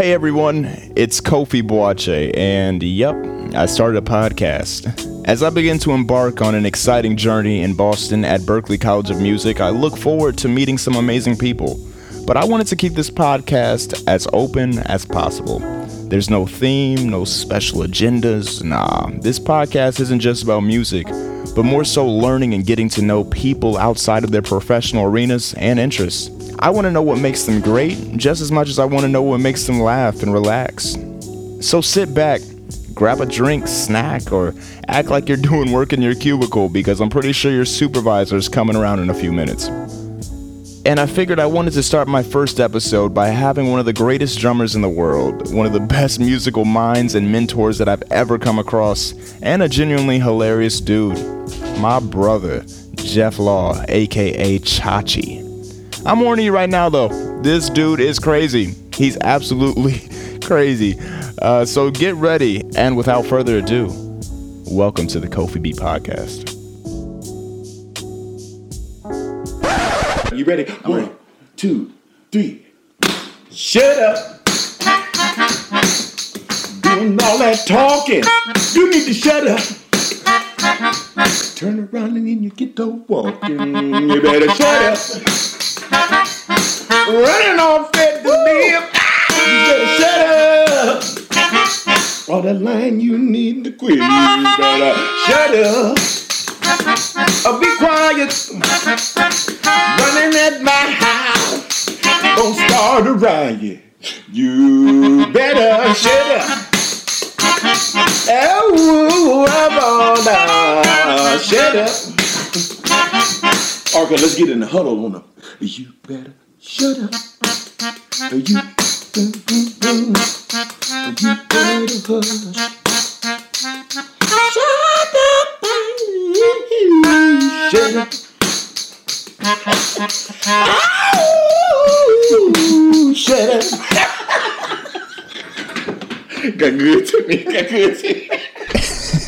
Hey everyone, it's Kofi Boakye, and yep, I started a podcast. As I begin to embark on an exciting journey in Boston at Berklee College of Music, I look forward to meeting some amazing people. But I wanted to keep this podcast as open as possible. There's no theme, no special agendas. Nah, this podcast isn't just about music, but more so learning and getting to know people outside of their professional arenas and interests. I want to know what makes them great just as much as I want to know what makes them laugh and relax. So sit back, grab a drink, snack, or act like you're doing work in your cubicle because I'm pretty sure your supervisor's coming around in a few minutes. And I figured I wanted to start my first episode by having one of the greatest drummers in the world, one of the best musical minds and mentors that I've ever come across, and a genuinely hilarious dude. My brother, Jeff Law, aka Chochi. I'm warning you right now, though. This dude is crazy. He's absolutely crazy. Uh, so get ready. And without further ado, welcome to the Kofi B podcast. You ready? One, two, three. Shut up. Doing all that talking. You need to shut up. Turn around and then you get to walking. You better shut up. Running off at the limb. You better shut up. All that line you need to quit. You better shut up. Uh, be quiet. Running at my house. Don't start a riot. You better shut up. Oh, I'm on Shut up. Okay, let's get in the huddle on them. You better shut up. Are You, you better hush. Shut up. Ow, shut up. Got good to me. Got good to me.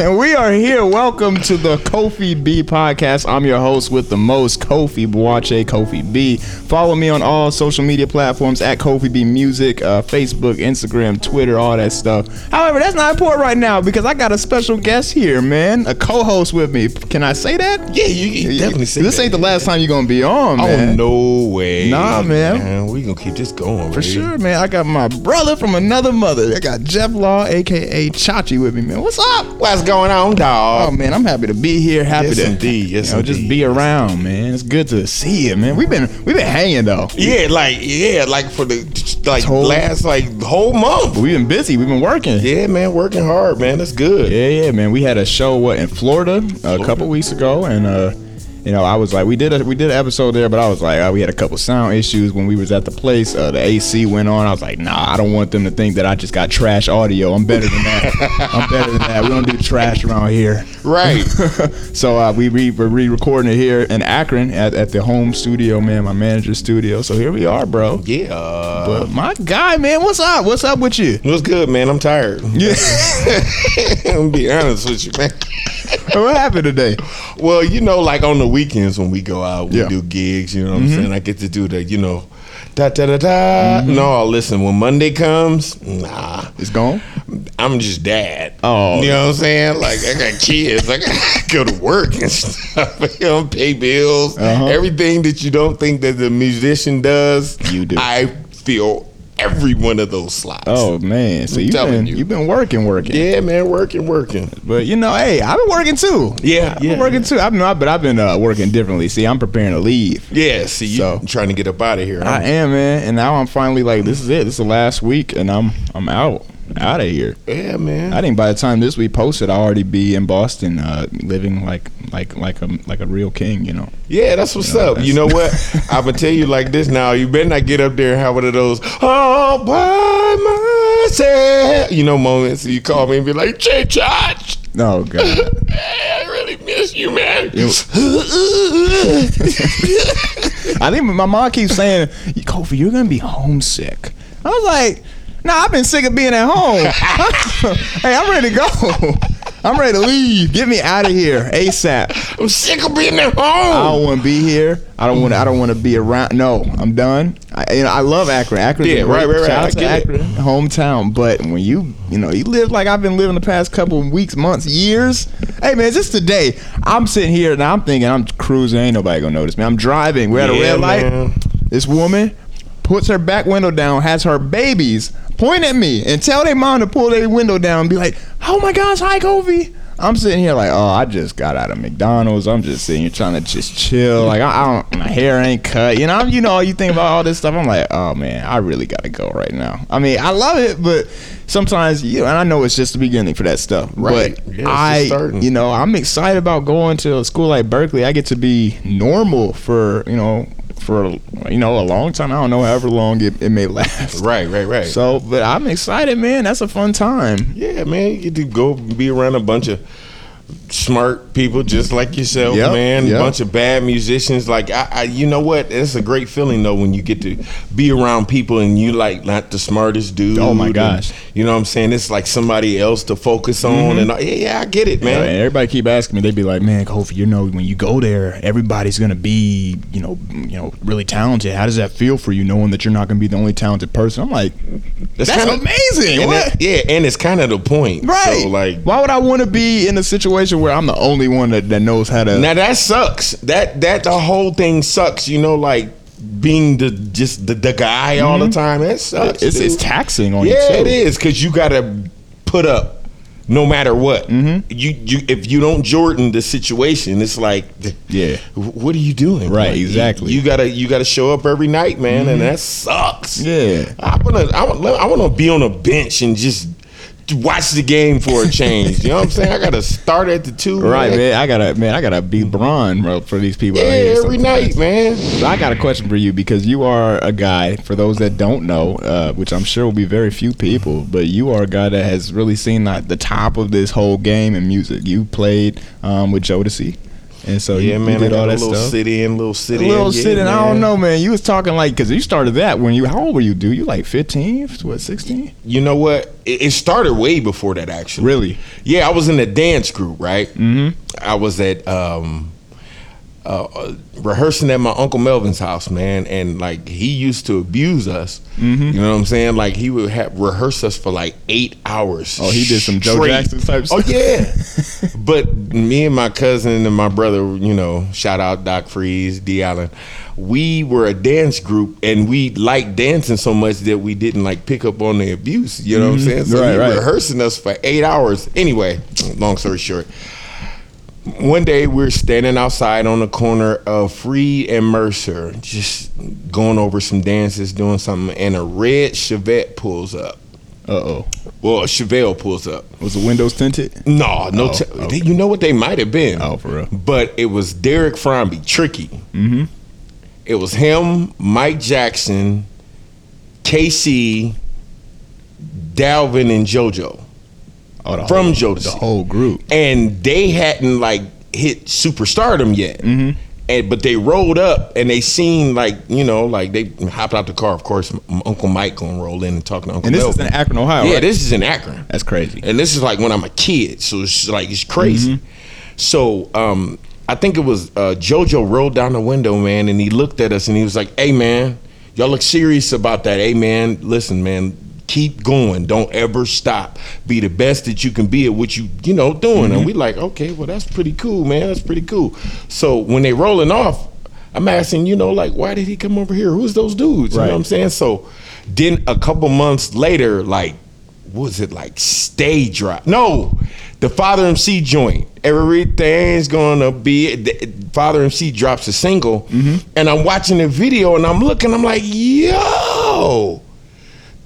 And we are here. Welcome to the Kofi B podcast. I'm your host with the most, Kofi Boakye, Kofi B. Follow me on all social media platforms at Kofi B Music, uh, Facebook, Instagram, Twitter, all that stuff. However, that's not important right now because I got a special guest here, man. A co-host with me. Can I say that? Yeah, you can definitely say This that. ain't the last time you're gonna be on, man. Oh no way! Nah, man. We gonna keep this going For baby. sure, man. I got my brother from another mother. I got Jeff Law, aka Chochi, with me, man. What's up? What's going on, dog? Oh man, I'm happy to be here. Happy Yes, to indeed. Yes, you know, just be around, man. It's good to see you, man. We've been we've been though. yeah, like yeah, like for the like Whole- last like whole month. We've been busy. We've been working. Yeah, man, working hard, man. That's good. Yeah, yeah, man. We had a show what in Florida a couple weeks ago, and uh, you know, I was like, we did a we did an episode there, but I was like, uh, we had a couple sound issues when we was at the place. Uh, the AC went on. I was like, nah, I don't want them to think that I just got trash audio. I'm better than that. I'm better than that. We don't do trash around here. Right. so uh, we re- we're re-recording it here in Akron at, at the home studio, man, my manager's studio. So here we are, bro. yeah. But my guy, man, what's up? What's up with you? what's good, man? I'm tired. Yeah. I'm gonna be honest with you, man. what happened today? Well, you know, like on the weekends when we go out, we Yeah. do gigs. You know what I'm saying? I get to do the, you know, da da da da. No, listen. When Monday comes, nah, It's gone. I'm just dad. Oh. you know what I'm saying? Like I got kids. I gotta go to work and stuff. You know, pay bills. Uh-huh. Everything that you don't think that the musician does, You do. I feel every one of those slots. Oh man, so you've telling been you. have been working, working. yeah, man, working, working. But you know, hey, I've been working too. Yeah, I've been yeah, working too. I've not, but I've been uh, working differently. See, I'm preparing to leave. Yeah, see, you So- trying to get up out of here. huh? I am, man, and now I'm finally like, this is it. This is the last week, and I'm I'm out out of here. yeah, man. I think by the time this week posted, I'll already be in Boston, uh, living like like like a like a real king. You know. Yeah, that's what's You know, up. You know what? I'm gonna tell you like this now. You better not get up there and have one of those all by myself, you know, moments. You call me and be like, "Jay Josh, Oh God. I really miss you, man." I think my mom keeps saying, Kofi, you're gonna be homesick. I was like, Nah, I've been sick of being at home. hey, I'm ready to go. I'm ready to leave. Get me out of here ASAP. I'm sick of being at home. I don't want to be here. I don't want. I don't want to be around. No, I'm done. I, you know, I love Akron. Akron. Yeah, right, right, right. Shout I out to it. Akron, hometown. But when you, you know, you live like I've been living the past couple of weeks, months, years. Hey man, just today, I'm sitting here and I'm thinking I'm cruising. Ain't nobody gonna notice me. I'm driving. We're at a Yeah, red light. man. This woman puts her back window down, has her babies point at me and tell their mom to pull their window down and be like, "Oh my gosh, hi Kofi." I'm sitting here like, oh, I just got out of McDonald's. I'm just sitting here trying to just chill. Like, I, I don't, my hair ain't cut. You know, I'm, you know, you think about all this stuff. I'm like, oh man, I really gotta go right now. I mean, I love it, but sometimes, you know, and I know it's just the beginning for that stuff. Right. But Yeah, I, you know, I'm excited about going to a school like Berklee. I get to be normal for, you know, for you know a long time. I don't know however long it, it may last. Right, right, right. So, but I'm excited, man. That's a fun time. Yeah, man, you get to go be around a bunch of smart people just like yourself, Yep, man. yep. A bunch of bad musicians. Like, I, I, you know what? It's a great feeling though when you get to be around people and you like not the smartest dude. Oh, my gosh. Mm-hmm. you know what I'm saying? It's like somebody else to focus on, and I- yeah, yeah, I get it, Man, man. everybody keep asking me. They'd be like, "Man, Kofi, you know, when you go there, everybody's gonna be, you know, you know, really talented. How does that feel for you, knowing that you're not gonna be the only talented person?" I'm like, "That's, kinda- amazing." And What? that- yeah, and it's kind of the point, right? So like, why would I want to be in a situation where I'm the only one that, that knows how to? Now that sucks. That that the whole thing sucks. You know, like being the just the, the guy all the time. That sucks. Mm-hmm. it's it's taxing on you. yeah, it is because you got to put up no matter what. Mm-hmm. You you if you don't Jordan the situation, it's like Yeah. What are you doing? Right, Like, exactly. Mm-hmm. You, gotta you gotta show up every night, man, and that sucks. Yeah. I wanna I wanna I wanna be on a bench and just. Watch the game for a change. You know what I'm saying? I gotta start at the two. Right, man. man. I gotta, man. I gotta be Bron, bro, for these people. Yeah, here every sometimes. night, man. So I got a question for you because you are a guy. For those that don't know, uh, which I'm sure will be very few people, but you are a guy that has really seen like the top of this whole game in music. You played um, with Jodeci, and so Yeah, you man. did I got all that little stuff. city in, little city little in. Yeah, sitting, I don't know, man. You was talking like because you started that when you. How old were you, dude? You like 15, what, 16? You know what? It, it started way before that, actually. Really? Yeah, I was in a dance group, right? Mm-hmm. I was at um, uh, rehearsing at my uncle Melvin's house, man, and like he used to abuse us. Mm-hmm. You know what I'm saying? Like he would have rehearse us for like eight hours. Oh, he did some Joe. Jackson type Oh yeah. but me and my cousin and my brother, you know, shout out Doc Freeze, D Allen. We were a dance group and we liked dancing so much that we didn't like pick up on the abuse. You know what I'm saying? So Mm-hmm. Right, he right. rehearsing us for eight hours. Anyway, long story short. One day we are standing outside on the corner of Free and Mercer, just going over some dances, doing something, and a red Chevette pulls up. Uh oh. Well, a Chevelle pulls up. Was the windows tinted? No, no. Oh, t- okay. You know what they might have been? Oh, for real. But it was Derek Fromby, Tricky. Mm-hmm. It was him, Mike Jackson, K-Ci, Dalvin, and JoJo. Oh, From whole, Jodeci. the whole group. and they hadn't like hit superstardom yet. Mm-hmm. And but they rolled up and they seen like you know like they hopped out the car. Of course, M- Uncle Mike gonna roll in and talk to Uncle. And this is in Akron, Ohio. Yeah, right? this is in Akron. That's crazy. And this is like when I'm a kid, so it's like it's crazy. Mm-hmm. So um, I think it was uh, JoJo rolled down the window, man, and he looked at us and he was like, "Hey, man, y'all look serious about that. Hey, man, listen, man." Keep going. Don't ever stop. Be the best that you can be at what you, you know, doing. Mm-hmm. And we like, okay, well, that's pretty cool, man. That's pretty cool. So when they rolling off, I'm asking, you know, like, why did he come over here? Who's those dudes? You know what I'm saying? So then a couple months later, like, what was it like stage drop? No, the Father MC joint. Everything's gonna be. the- Father MC drops a single, and I'm watching the video, and I'm looking. I'm like, yo,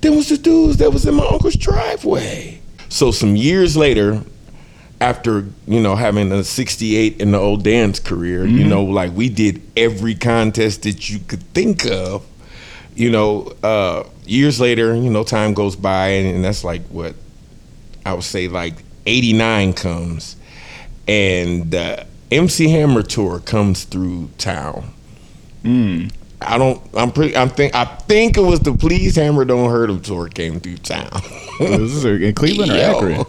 there was the dudes that was in my uncle's driveway. So some years later, after you know having a 68 in the old dance career, you mm-hmm. know, like we did every contest that you could think of. You know, uh, years later, you know, time goes by, and, and that's like what I would say, like 89 comes, and uh, the MC Hammer tour comes through town. Mm. I don't. I'm pretty. I'm think. I think it was the Please Hammer Don't Hurt 'Em tour came through town. this is in Cleveland or. Akron?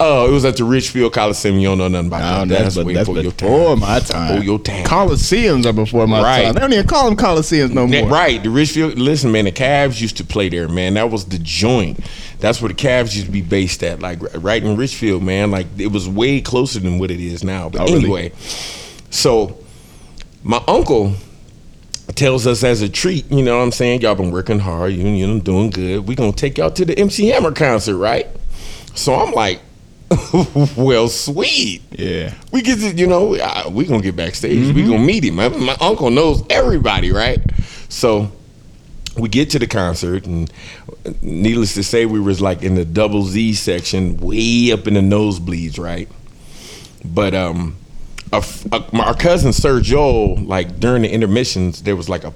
Oh, it was at the Richfield Coliseum. You don't know nothing about No, that. that's, way that's before your before time. my time. Before your time. Coliseums are before my Right. time. They don't even call them Coliseums no more. right, the Richfield. Listen, man, the Cavs used to play there, man. That was the joint. That's where the Cavs used to be based at, like right in Richfield, man. Like it was way closer than what it is now. But Oh, really? anyway, so my uncle tells us as a treat, you know what I'm saying? Y'all been working hard, you, you know, doing good. we gonna take y'all to the MC Hammer concert, right? So I'm like, well, sweet. Yeah. We get to, you know, we gonna get backstage. Mm-hmm. We gonna meet him. My, my uncle knows everybody, right? So we get to the concert, and needless to say, we was like in the double Z section, way up in the nosebleeds, right? But um, a, a, my- our cousin Sergio, like during the intermissions, there was like a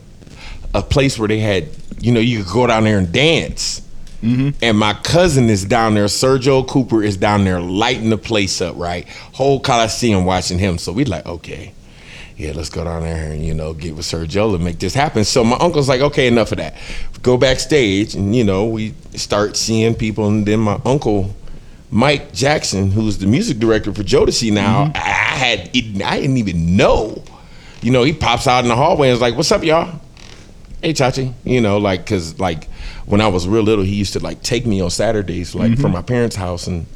a place where they had, you know, you could go down there and dance. Mm-hmm. And my cousin is down there. Sergio Cooper is down there lighting the place up, right? Whole Coliseum watching him. So we like, okay, yeah, let's go down there and you know get with Sergio and make this happen. So my uncle's like, okay, enough of that. Go backstage and you know we start seeing people, and then my uncle. Mike Jackson, who's the music director for Jodeci now, mm-hmm. I had I didn't even know. You know, he pops out in the hallway and is like, "What's up, y'all?" hey Chochi, you know, like, cause like when I was real little, he used to like take me on Saturdays, like from mm-hmm. my parents' house, and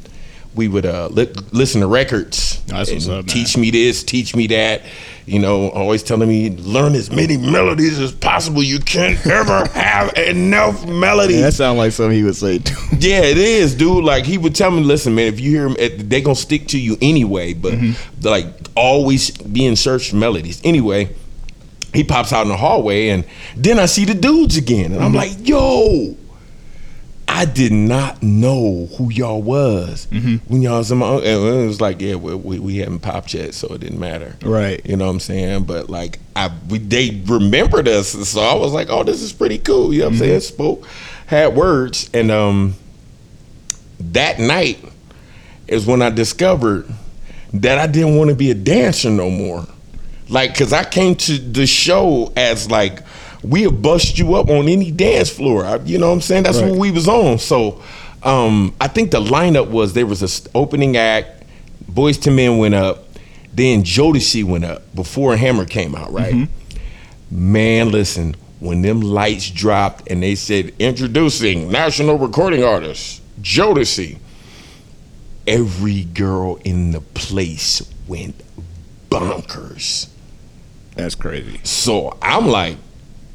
we would uh li- listen to records, That's what's up, teach me this, teach me that, you know, always telling me learn as many melodies as possible. You can't ever have enough melodies. That sounds like something he would say too. Yeah, it is, dude. Like he would tell me, listen, man, if you hear them, eh, they gonna stick to you anyway. But mm-hmm. like always be in search for melodies. Anyway, he pops out in the hallway, and then I see the dudes again, and I'm mm-hmm. like, yo. I did not know who y'all was when y'all was in my. own, And it was like, yeah, we, we, we hadn't popped yet, so it didn't matter. Right. You know what I'm saying? But like, I we, they remembered us, so I was like, oh, this is pretty cool. You know what I'm saying? Spoke, had words, and um, that night is when I discovered that I didn't want to be a dancer no more. Like, cause I came to the show as like, we'll bust you up on any dance floor. I, you know what I'm saying? That's Right. what we was on. So, um, I think the lineup was there was a s- opening act, Boyz II Men went up, then Jodeci went up before Hammer came out, right? Man, listen, when them lights dropped and they said introducing national recording artist Jodeci, every girl in the place went bonkers. That's crazy. So I'm like,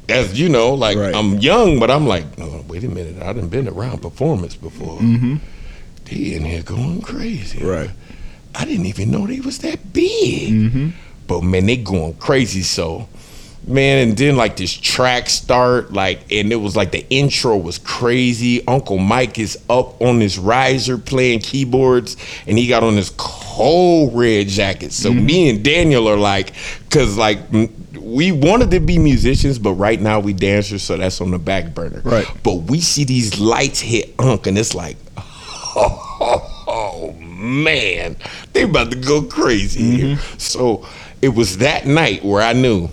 as you know, like Right. I'm young, but I'm like, oh, wait a minute, I didn't been around performance before. Mm-hmm. They in here going crazy. Right. I didn't even know they was that big. Mm-hmm. But man, they going crazy. So, man, and then like this track start, like, and it was like the intro was crazy. Uncle Mike is up on this riser playing keyboards, and he got on this cold red jacket. So mm-hmm. me and Daniel are like, cause like we wanted to be musicians, but right now we dancers, so that's on the back burner. Right. But we see these lights hit Unc, and it's like, oh, man, they about to go crazy here. Mm-hmm. So it was that night where I knew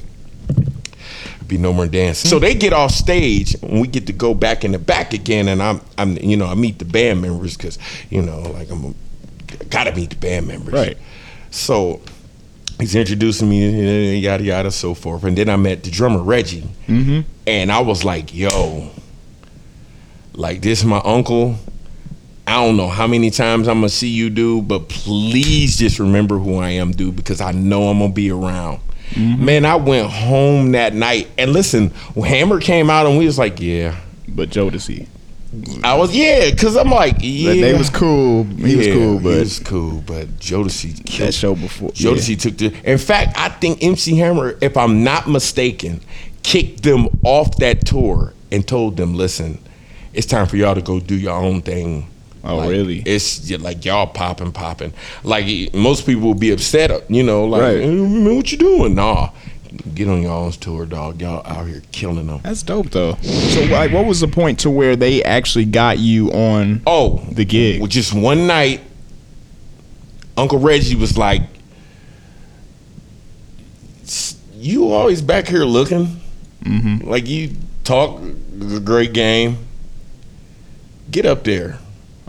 be no more dancing. So they get off stage and we get to go back in the back again and I'm I'm you know, I meet the band members cuz you know, like I'm a, gotta meet the band members. Right. So he's introducing me yada yada so forth and then I met the drummer Reggie. Mm-hmm. And I was like, "Yo, like this is my uncle. I don't know how many times I'm gonna see you, dude, but please just remember who I am, dude, because I know I'm gonna be around. Man, I went home that night and listen, Hammer came out and we was like, yeah. But Jodeci. I was yeah, cause I'm like, yeah. But They was cool. He was cool, but he was cool, but Jodeci killed that show before. yeah. Jodeci took the. In fact, I think MC Hammer, if I'm not mistaken, kicked them off that tour and told them, "Listen, it's time for y'all to go do your own thing." Oh, Like, really? It's like y'all popping, popping. Like most people will be upset, you know, like, Right. "Eh, "What you doing?" Nah, get on own tour, dog. Y'all out here killing them. That's dope though. So like, what was the point to where they actually got you on Oh, the gig? Well, just one night, Uncle Reggie was like, "You always back here looking Mm-hmm. like you talk a great game. Get up there,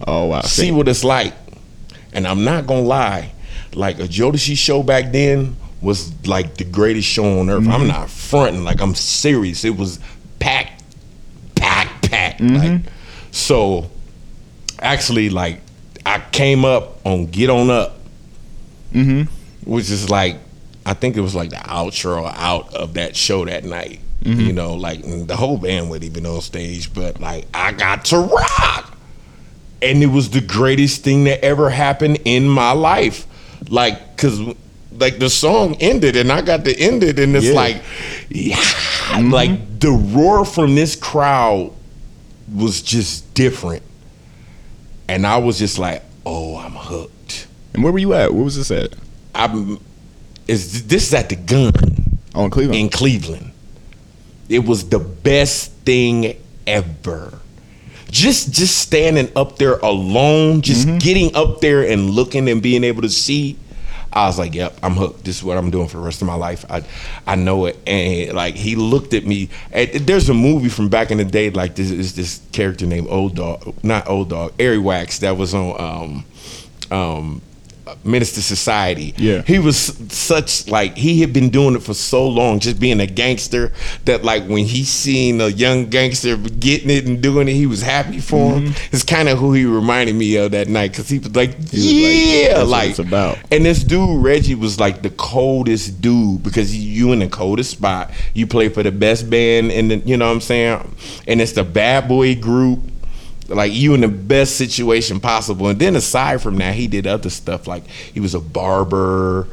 Oh wow. see what it's like." And I'm not gonna lie, like a Jodeci show back then was like the greatest show on earth. I'm mm-hmm. not fronting, like I'm serious. It was packed, packed, packed. Like mm-hmm. so actually like I came up on Get On Up, mm-hmm. which is like I think it was like the outro out of that show that night. You know, like the whole band wasn't even on stage, but like I got to rock, and it was the greatest thing that ever happened in my life. Like, cause like the song ended, and I got to end it, and it's Yeah. like, yeah, mm-hmm. like the roar from this crowd was just different. And I was just like, oh, I'm hooked. And where were you at? Where was this at? I'm is this is at the gun Oh, in Cleveland. in Cleveland. It was the best thing ever. Just just standing up there alone, just mm-hmm. getting up there and looking and being able to see. I was like, "Yep, I'm hooked. This is what I'm doing for the rest of my life. I, I know it." And like he looked at me. And there's a movie from back in the day, like this is this character named Old Dog, not Old Dog, A-Wax, that was on um, um, Menace II Society. Yeah. he was such like he had been doing it for so long, just being a gangster that like when he seen a young gangster getting it and doing it, he was happy for him. Mm-hmm. It's kind of who he reminded me of that night because he was like, was like, yeah, what like it's about. and this dude Reggie was like the coldest dude because you in the coldest spot. You play for the best band, and the, you know what I'm saying. And it's the bad boy group. Like you in the best situation possible, and then aside from that, he did other stuff. Like he was a barber,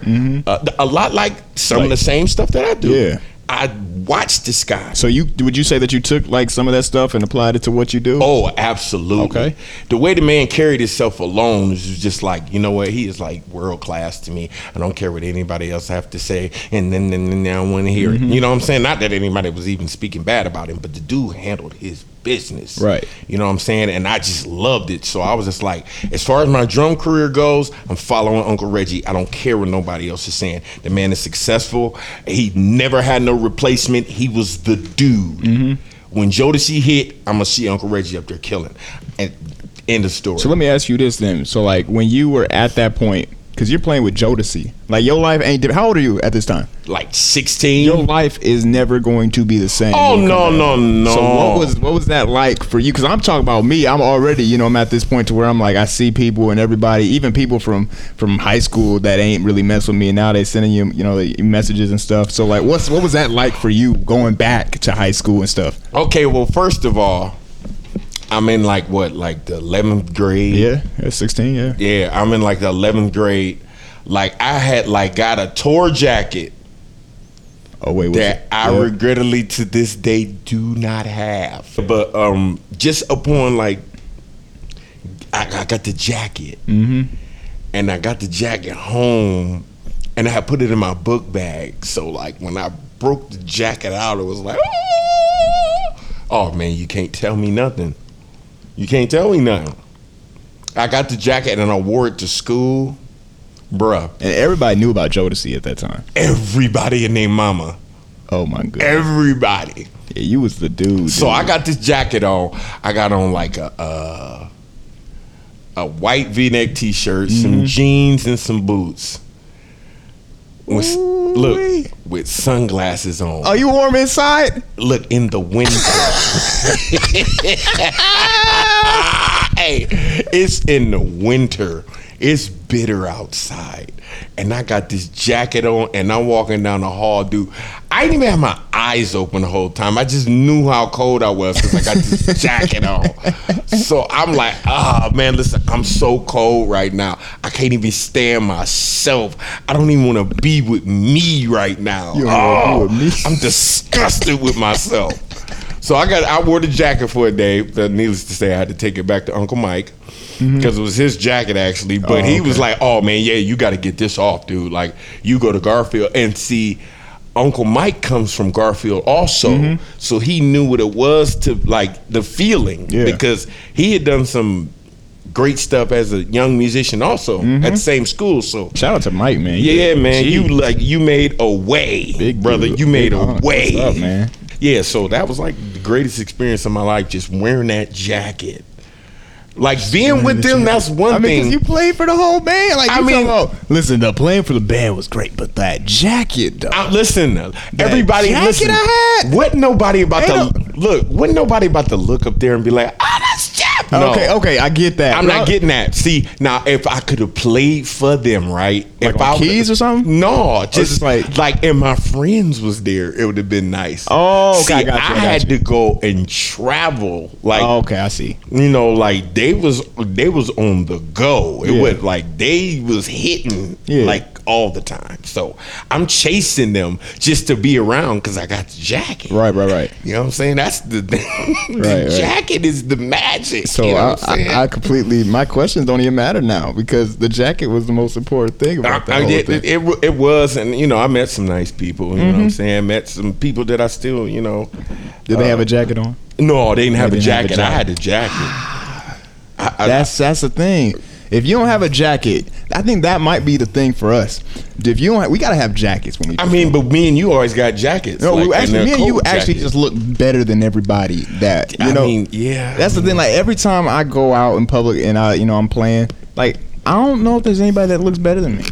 uh, a lot like some of the same stuff that I do. Yeah. I watched this guy. so you would you say that you took like some of that stuff and applied it to what you do? Oh, absolutely. Okay. The way the man carried himself alone is just like, you know what? He is like world class to me. I don't care what anybody else have to say, and then then, then I want to hear Mm-hmm. it. You know what I'm saying? Not that anybody was even speaking bad about him, but the dude handled his business. Right. You know what I'm saying? And I just loved it. So I was just like, as far as my drum career goes, I'm following Uncle Reggie. I don't care what nobody else is saying. The man is successful. He never had no replacement. He was the dude. Mm-hmm. When Jodeci hit, I'm gonna see Uncle Reggie up there killing. And end of story. So let me ask you this then. So like when you were at that point, because you're playing with Jodeci, like your life ain't. How old are you at this time? like 16. Your life is never going to be the same. Oh, no, no, no. So what was what was that like for you? Because I'm talking about me. I'm already, you know, I'm at this point to where I'm like, I see people and everybody, even people from from high school that ain't really mess with me, and now they sending you, you know, the messages and stuff. So like, what's what was that like for you going back to high school and stuff? okay, well, first of all, I'm in like what, like the 11th grade? Yeah, at 16. Yeah. Yeah, I'm in like the 11th grade. Like I had like got a tour jacket Oh wait, that I yeah. regrettably to this day do not have. But um, just upon like, I, I got the jacket, Mm-hmm. and I got the jacket home, and I had put it in my book bag. So like when I broke the jacket out, it was like, "Ah!" oh man, you can't tell me nothing. You can't tell me nothing. I got the jacket and I wore it to school, bruh. And everybody knew about Jodeci at that time. Everybody and their mama, Oh my god. everybody. Yeah, you was the dude. So dude. I got this jacket on. I got on like a uh, a white V-neck T-shirt, Mm-hmm. some jeans, and some boots. With, look, with sunglasses on. Are you warm inside? look in the winter. hey, it's in the winter. It's bitter outside. And I got this jacket on and I'm walking down the hall, dude. I didn't even have my eyes open the whole time. I just knew how cold I was because I got this jacket on. So I'm like, ah, man, listen, I'm so cold right now. I can't even stand myself. I don't even want to be with me right now. You don't wanna be Oh, with me? I'm disgusted with myself. So I got I wore the jacket for a day. But needless to say, I had to take it back to Uncle Mike Mm-hmm. because it was his jacket actually. But Oh, he was like, "Oh man, yeah, you got to get this off, dude. Like you go to Garfield and see." Uncle Mike comes from Garfield also, mm-hmm. so he knew what it was to like the feeling Yeah. because he had done some great stuff as a young musician also at mm-hmm. the same school. So Shout out to Mike, man. yeah, man, Gee. you like you made a way, Big brother. dude. You made Big a way, up, man? Yeah, so that was like the greatest experience of my life, just wearing that jacket. Like being with them, that's one I mean, 'cause thing. you played for the whole band. Like, I mean- listen, the playing for the band was great, but that jacket, though. I, listen, everybody, jacket listen. I had? Wasn't nobody about Ain't to look? Wasn't nobody about to look up there and be like, "Ah, that's Jeff." No. Okay, okay, I get that. I'm not getting that. See, now if I could have played for them, right? Like if I keys or something? No, oh, just, just like- like and my friends was there, it would have been nice. Oh, okay, I See, you, I got had you. to go and travel, like Oh, okay, I see. you know, like they was they was on the go. It Yeah. was like they was hitting Yeah. like all the time. So I'm chasing them just to be around because I got the jacket. Right, right, right. You know what I'm saying? That's the the Right, right. jacket is the magic. So you know I, I'm? I, I completely my questions don't even matter now because the jacket was the most important thing about that I- I whole did- thing. it, it, it was, and you know, I met some nice people. You know Mm-hmm. what I'm saying? Met some people that I still, you know. Did they have a jacket on? No, they didn't have, They a, didn't have a jacket. I had a jacket. I, I, That's that's the thing. If you don't have a jacket, I think that might be the thing for us. If you don't, have, we gotta have jackets when we. I mean, but me and you always got jackets. No, like, actually, and me and you actually just look better than everybody. That you I know, mean, yeah. that's the thing. Like every time I go out in public and I, you know, I'm playing, like I don't know if there's anybody that looks better than me,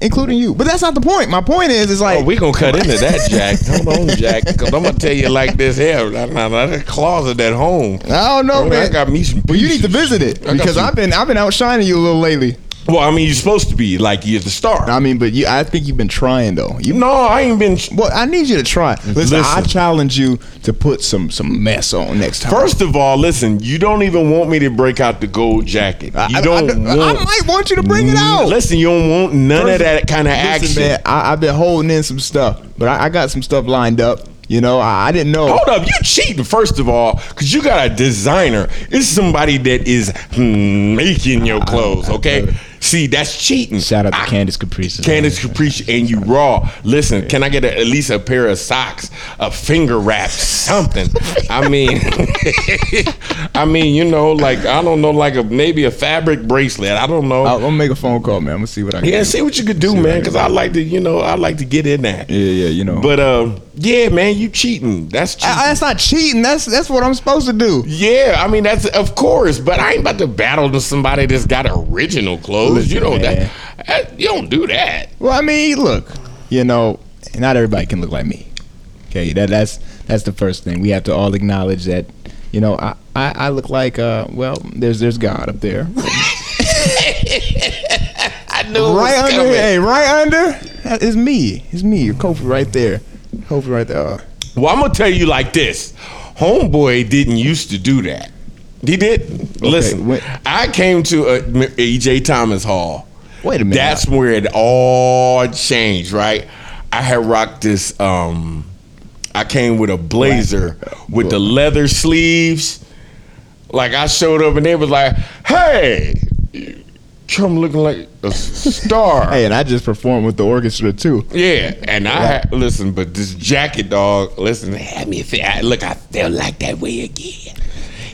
including you. But that's not the point. My point is, is oh, like Oh, we gonna cut into that, Jack. Hold on, Jack, because I'm gonna tell you like this here. Now, now, that closet at home. I don't know, I man. got me some. Well, you need to visit it I because some- I've been I've been outshining you a little lately. Well, I mean, you're supposed to be like you're the star. I mean, but you, I think you've been trying though. You no, I ain't been. Well, I need you to try. Listen, I challenge you to put some some mess on next time. First of all, listen. You don't even want me to break out the gold jacket. I, You I- don't I, want. I might want you to bring it out. Listen, you don't want none First- of that kind of Listen, action. man, I, I've been holding in some stuff, but I, I got some stuff lined up. You know, I, I didn't know. Hold up, you cheating first of all, because you got a designer. It's somebody that is hmm, making your clothes. Okay, see that's cheating. Shout out to I- Candace Caprice. Candace Caprice and you raw. Listen, can I get a, at least a pair of socks, a finger wrap, something? I mean, I mean, you know, like I don't know, like a maybe a fabric bracelet. I don't know. I'll, I'll make a phone call, man. I'm gonna see what I can. yeah, do. see what you could do, man. Because I like to, you know, I like to get in that. Yeah, yeah, you know. But um, yeah, man, you cheating. That's cheating. I, that's not cheating. That's that's what I'm supposed to do. Yeah, I mean that's of course, but I ain't about to battle to somebody that's got original clothes. Listen, you know that, that you don't do that. Well, I mean, look, you know, not everybody can look like me. Okay, that that's that's the first thing. We have to all acknowledge that. You know, I, I, I look like uh well, there's there's God up there. I knew right under, coming. hey, right under, that is me. It's me. Kofi right there. Kofi right there. Uh, Well, I'm gonna tell you like this: Homeboy didn't used to do that. He did. Listen, I came to uh, EJ Thomas Hall. wait a minute. That's where it all changed, right? I had rocked this. Um, I came with a blazer with the leather sleeves. Like I showed up and they was like, "Hey, come looking like a star." hey, and I just performed with the orchestra too. Yeah, and I had, listen, but this jacket dog, listen, had me feel. Look, I felt like that way again.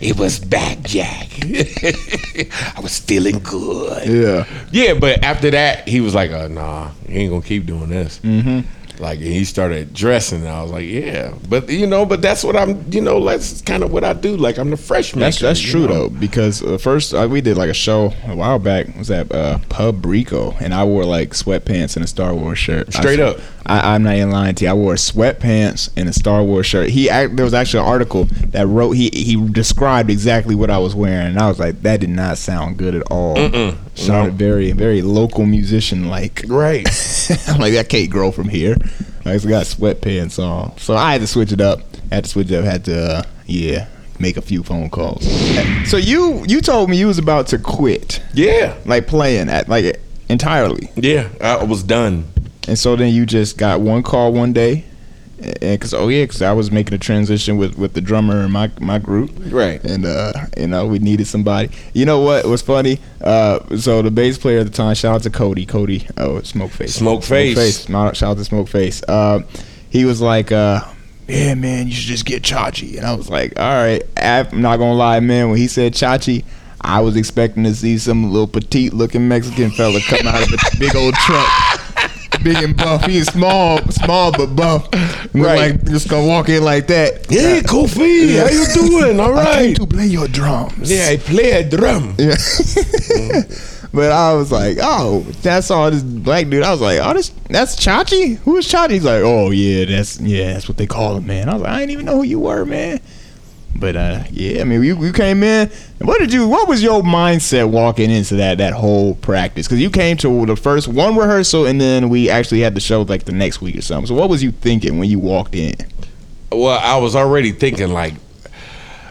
It was back, Jack. I was feeling good. Yeah. Yeah, but after that, he was like, uh, "Nah, he ain't gonna keep doing this." Mm-hmm. Like he started dressing, and I was like, "Yeah," but you know, but that's what I'm. You know, that's kind of what I do. Like I'm the freshman. That's that's true though because uh, first uh, we did like a show a while back it was at uh, Pub Rico and I wore like sweatpants and a Star Wars shirt. Straight I, up. I, I'm not even lying to you. I wore sweatpants and a Star Wars shirt. He act, there was actually an article that wrote he he described exactly what I was wearing and I was like that did not sound good at all. Sounded very very local musician like. Right. I'm like that can't grow from here. I just got sweatpants on, so I had to switch it up. had to switch it up. Had to uh, yeah make a few phone calls. So you you told me you was about to quit, Yeah. like playing at like entirely, Yeah. I was done. And so then you just got one call one day, and because oh yeah, because I was making a transition with with the drummer in my my group, Right. and uh, you know we needed somebody. You know what was funny? Uh, so the bass player at the time, shout out to Cody, Cody, oh Smoke Face, Smoke Face. Shout out to Smoke Face. Uh, he was like, uh, "Yeah, man, you should just get Chochi," and I was like, "All right." I'm not gonna lie, man. When he said Chochi. I was expecting to see some little petite looking Mexican fella come out of a big old truck big and buff. He's small, small but buff. Right. Like just gonna walk in like that. Hey, Kofi, how you doing? All right. I came to play your drums. Yeah, I play a drum. Yeah. but I was like, oh, that's all this black dude. I was like, oh, this that's Chochi. Who is Chochi? He's like, oh yeah, that's yeah, that's what they call him, man. I was like, I didn't even know who you were, man. But uh, yeah, I mean, you, you came in. What did you? What was your mindset walking into that that whole practice? Because you came to the first one rehearsal, and then we actually had the show like the next week or something. So what was you thinking when you walked in? Well, I was already thinking like,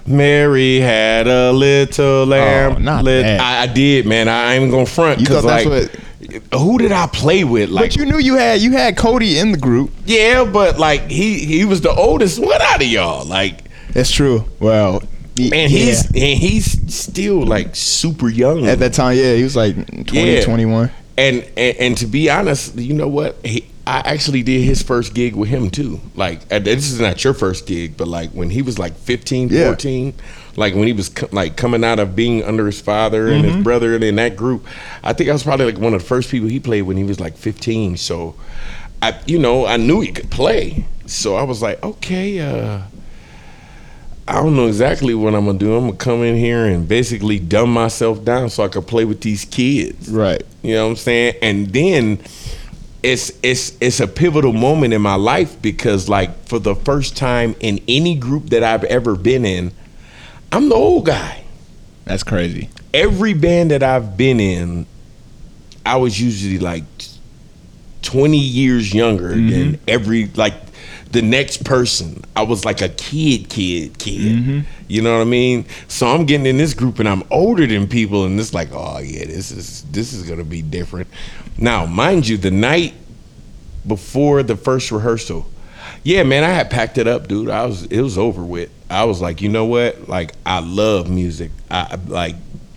Mary had a little lamb. Oh, not lit- that. I, I did, man. I ain't even gonna front You because like, that's who did I play with? Like, But you knew you had you had Cody in the group. yeah, but like he he was the oldest one out of y'all. Like, That's true. And yeah. he's and he's still like super young at that time. Yeah, he was like 20, Yeah. 21. And, and and to be honest, you know what? He, I actually did his first gig with him too. Like this is not your first gig, but like when he was like 15, Yeah. 14, like when he was co- like coming out of being under his father and Mm-hmm. his brother and in that group, I think I was probably like one of the first people he played when he was like 15. So I you know, I knew he could play. So I was like, okay, uh I don't know exactly what I'm gonna do. I'm gonna come in here and basically dumb myself down so I could play with these kids. Right. You know what I'm saying? And then it's it's it's a pivotal moment in my life because like for the first time in any group that I've ever been in, I'm the old guy. That's crazy. Every band that I've been in, I was usually like 20 years younger than mm-hmm. every like the next person. I was like a kid, kid, kid. Mm-hmm. You know what I mean? So I'm getting in this group and I'm older than people, and it's like, oh yeah, this is this is gonna be different. Now, mind you, the night before the first rehearsal, yeah, man, I had packed it up, dude. I was it was over with. I was like, you know what? Like, I love music. I like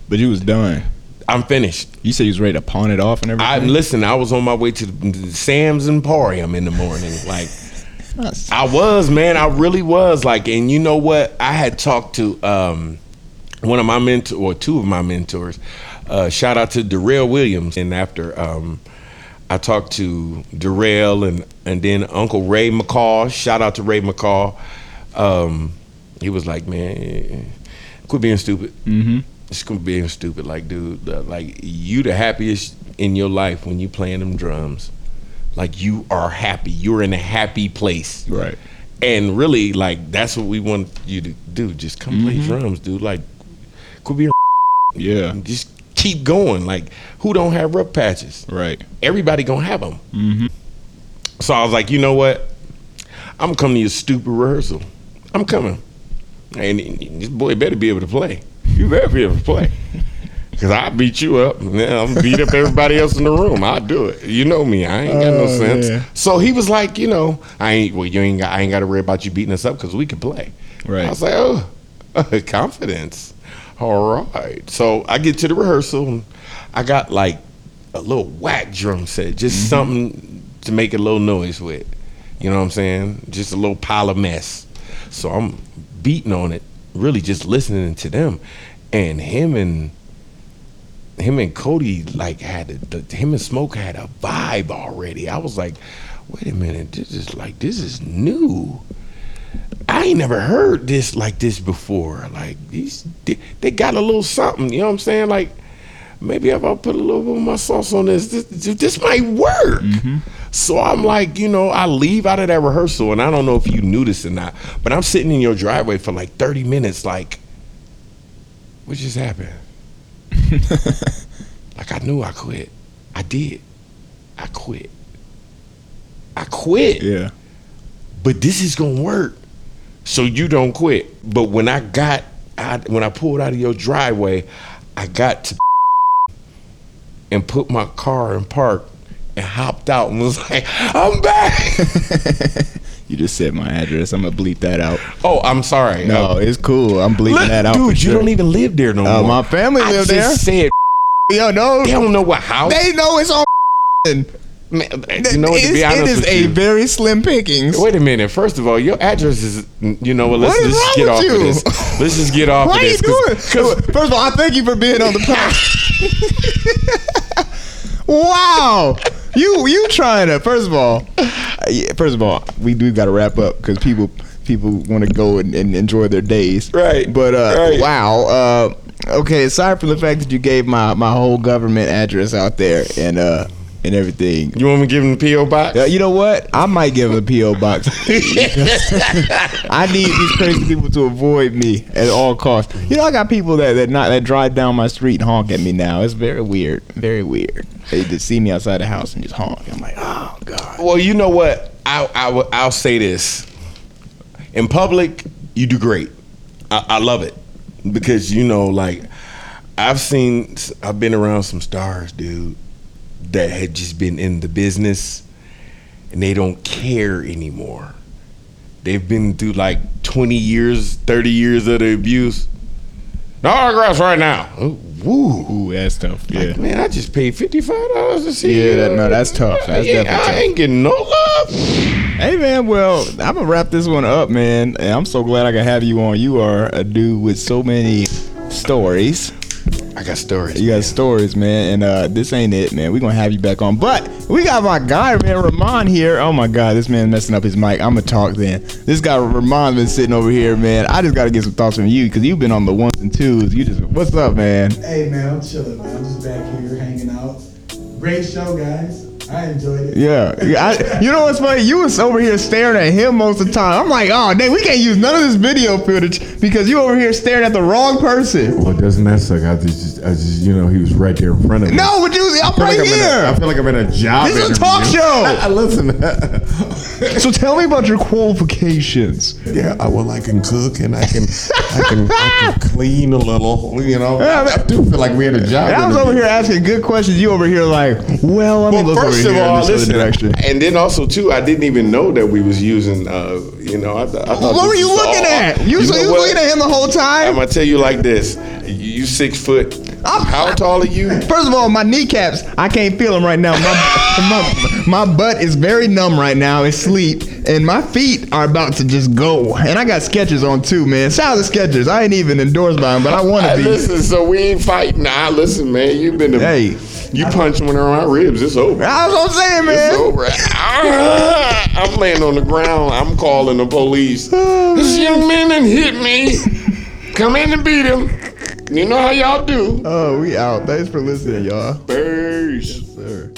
But you was done. I'm finished. You said you was ready to pawn it off and everything. I listen. I was on my way to the Sam's Emporium in the morning. Like Nice. I was, man. I really was. Like, and you know what? I had talked to um, one of my mentors or two of my mentors. Uh, shout out to Darrell Williams. And after um, I talked to Darrell and and then Uncle Ray McCall. Shout out to Ray McCall. Um, he was like, man, quit being stupid. Mm-hmm. It's gonna be stupid. Like, dude, uh, like you the happiest in your life when you playing them drums. Like you are happy. You're in a happy place. Right. And really, like that's what we want you to do. Just come play drums, dude. Like, quit being Yeah. just keep going. Like, who don't have rough patches? Right. Everybody gonna have them. Mm-hmm. So I was like, you know what? I'm coming to your stupid rehearsal. I'm coming. And this boy better be able to play. You better be able to play. Cause I beat you up, then I'm beat up everybody else in the room. I'll do it. You know me. I ain't got no Oh, sense. yeah. So he was like, you know, I ain't. Well, you ain't. Got, I ain't got to worry about you beating us up because we can play. Right. I was like, oh, confidence. All right. So I get to the rehearsal, and I got like a little whack drum set, just Mm-hmm. something to make a little noise with. You know what I'm saying? Just a little pile of mess. So I'm beating on it, really just listening to them, and him and him and Cody like had a, the, him and Smoke had a vibe already. I was like, wait a minute, this is like this is new. I ain't never heard this like this before. Like these, they, got a little something. You know what I'm saying? Like maybe if I put a little bit of my sauce on this, this, this might work. Mm-hmm. So I'm like, you know, I leave out of that rehearsal, and I don't know if you knew this or not, but I'm sitting in your driveway for like 30 minutes, like, what just happened? like I knew I quit. I did. I quit. I quit Yeah. but this is gonna work. So you don't quit. But when I got I, when I pulled out of your driveway, I got to and put my car in park and hopped out and was like, I'm back. You just said my address. I'm gonna bleep that out. oh, I'm sorry. No, Uh, it's cool. I'm bleeping look, that out. dude, you don't even live there no Uh, more. my family I live just there. said Yo, no, they don't know what house. they know it's on. Man, you know what? To be It's- it is a you, very slim pickings. Wait a minute. First of all, your address is. You know what? Let's What just get off you? of this. Let's just get off Why of are you this. doing? 'cause- First of all, I thank you for being on the podcast. wow. You you trying to first of all, yeah, first of all, we do got to wrap up because people people want to go and, and enjoy their days. Right, But uh, right. wow. Uh, okay. Aside from the fact that you gave my my whole government address out there and uh and everything. You want me to give him the PO box? Uh, you know what? I might give him a PO box. I need these crazy people to avoid me at all costs. You know, I got people that that not that drive down my street and honk at me now. It's very weird, very weird. They just see me outside the house and just honk. I'm like, oh god. Well, you know what? I, I will- I'll say this. In public, you do great. I, I love it because you know, like I've seen, I've been around some stars, dude, that had just been in the business and they don't care anymore. They've been through like 20 years, 30 years of the abuse. No autographs right now. Oh, woo. Ooh, that's tough. Yeah. Man, I just paid fifty five dollars to see Yeah, you. that- no, that's tough. That's I, ain't- definitely I tough. ain't getting no love. Hey man, well, I'm gonna wrap this one up, man. And I'm so glad I can have you on. You are a dude with so many stories. I got stories. You got stories, man, and uh, this ain't it, man. We're gonna have you back on. But we got my guy, man, Ramon here. Oh my god, this man messing up his mic. I'ma talk then. This guy Ramon been sitting over here, man. I just gotta get some thoughts from you because you've been on the ones and twos. You just what's up, man? Hey man, I'm chilling, man. I'm just back here hanging out. Great show, guys. I enjoyed it. Yeah, I, you know what's funny? You was over here staring at him most of the time. I'm like, oh, dang, we can't use none of this video footage because you over here staring at the wrong person. Well, doesn't that suck? I just, I just, you know, he was right there in front of me. No, but you, I'm I right like I'm in a- I feel like I'm in a job. This is a talk show. i Listen, So tell me about your qualifications. yeah, I, well, I can cook and I can, I can, I can clean a little. You know, Yeah, I, I do feel like we had a job. I was over here asking good questions. You over here like, well, let me Well, look first of all, listen, and then also too, I didn't even know that we was using. Uh, you know, I, th- I thought. What were you looking all- at? You, so know you looking at him the whole time? I'm gonna tell you like this: you, you six foot. I'm- How tall are you? First of all, my kneecaps, I can't feel them right now. My, my, my butt is very numb right now. It's sleep. And my feet are about to just go. And I got Skechers on too, man. Shout out to Skechers. I ain't even endorsed by them, but I want to be. listen, so we ain't fighting. Nah, listen, man, You've been to. Hey. You punch one of my ribs. It's over. That's what I'm saying, It's man. over. Ah, I'm laying on the ground. I'm calling the police. This young man done hit me. Come in and beat him. You know how y'all do. Oh, we out. Thanks for listening, y'all. Peace. Sir.